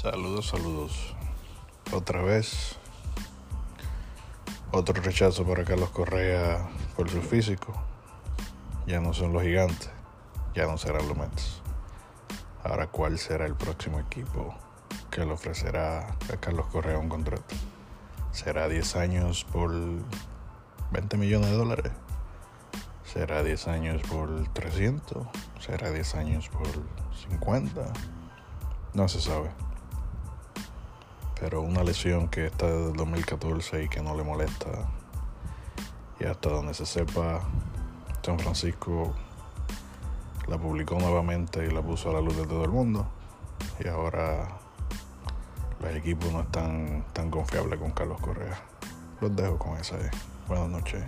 Saludos, saludos. Otra vez. Otro rechazo para Carlos Correa por su físico. Ya no son los gigantes. Ya no serán los Mets. Ahora, ¿cuál será el próximo equipo que le ofrecerá a Carlos Correa un contrato? ¿Será 10 años por 20 millones de dólares? ¿Será 10 años por 300? ¿Será 10 años por 50? No se sabe pero una lesión que está desde el 2014 y que no le molesta. Y hasta donde se sepa, San Francisco la publicó nuevamente y la puso a la luz de todo el mundo. Y ahora los equipos no están tan confiables con Carlos Correa. Los dejo con esa. Buenas noches.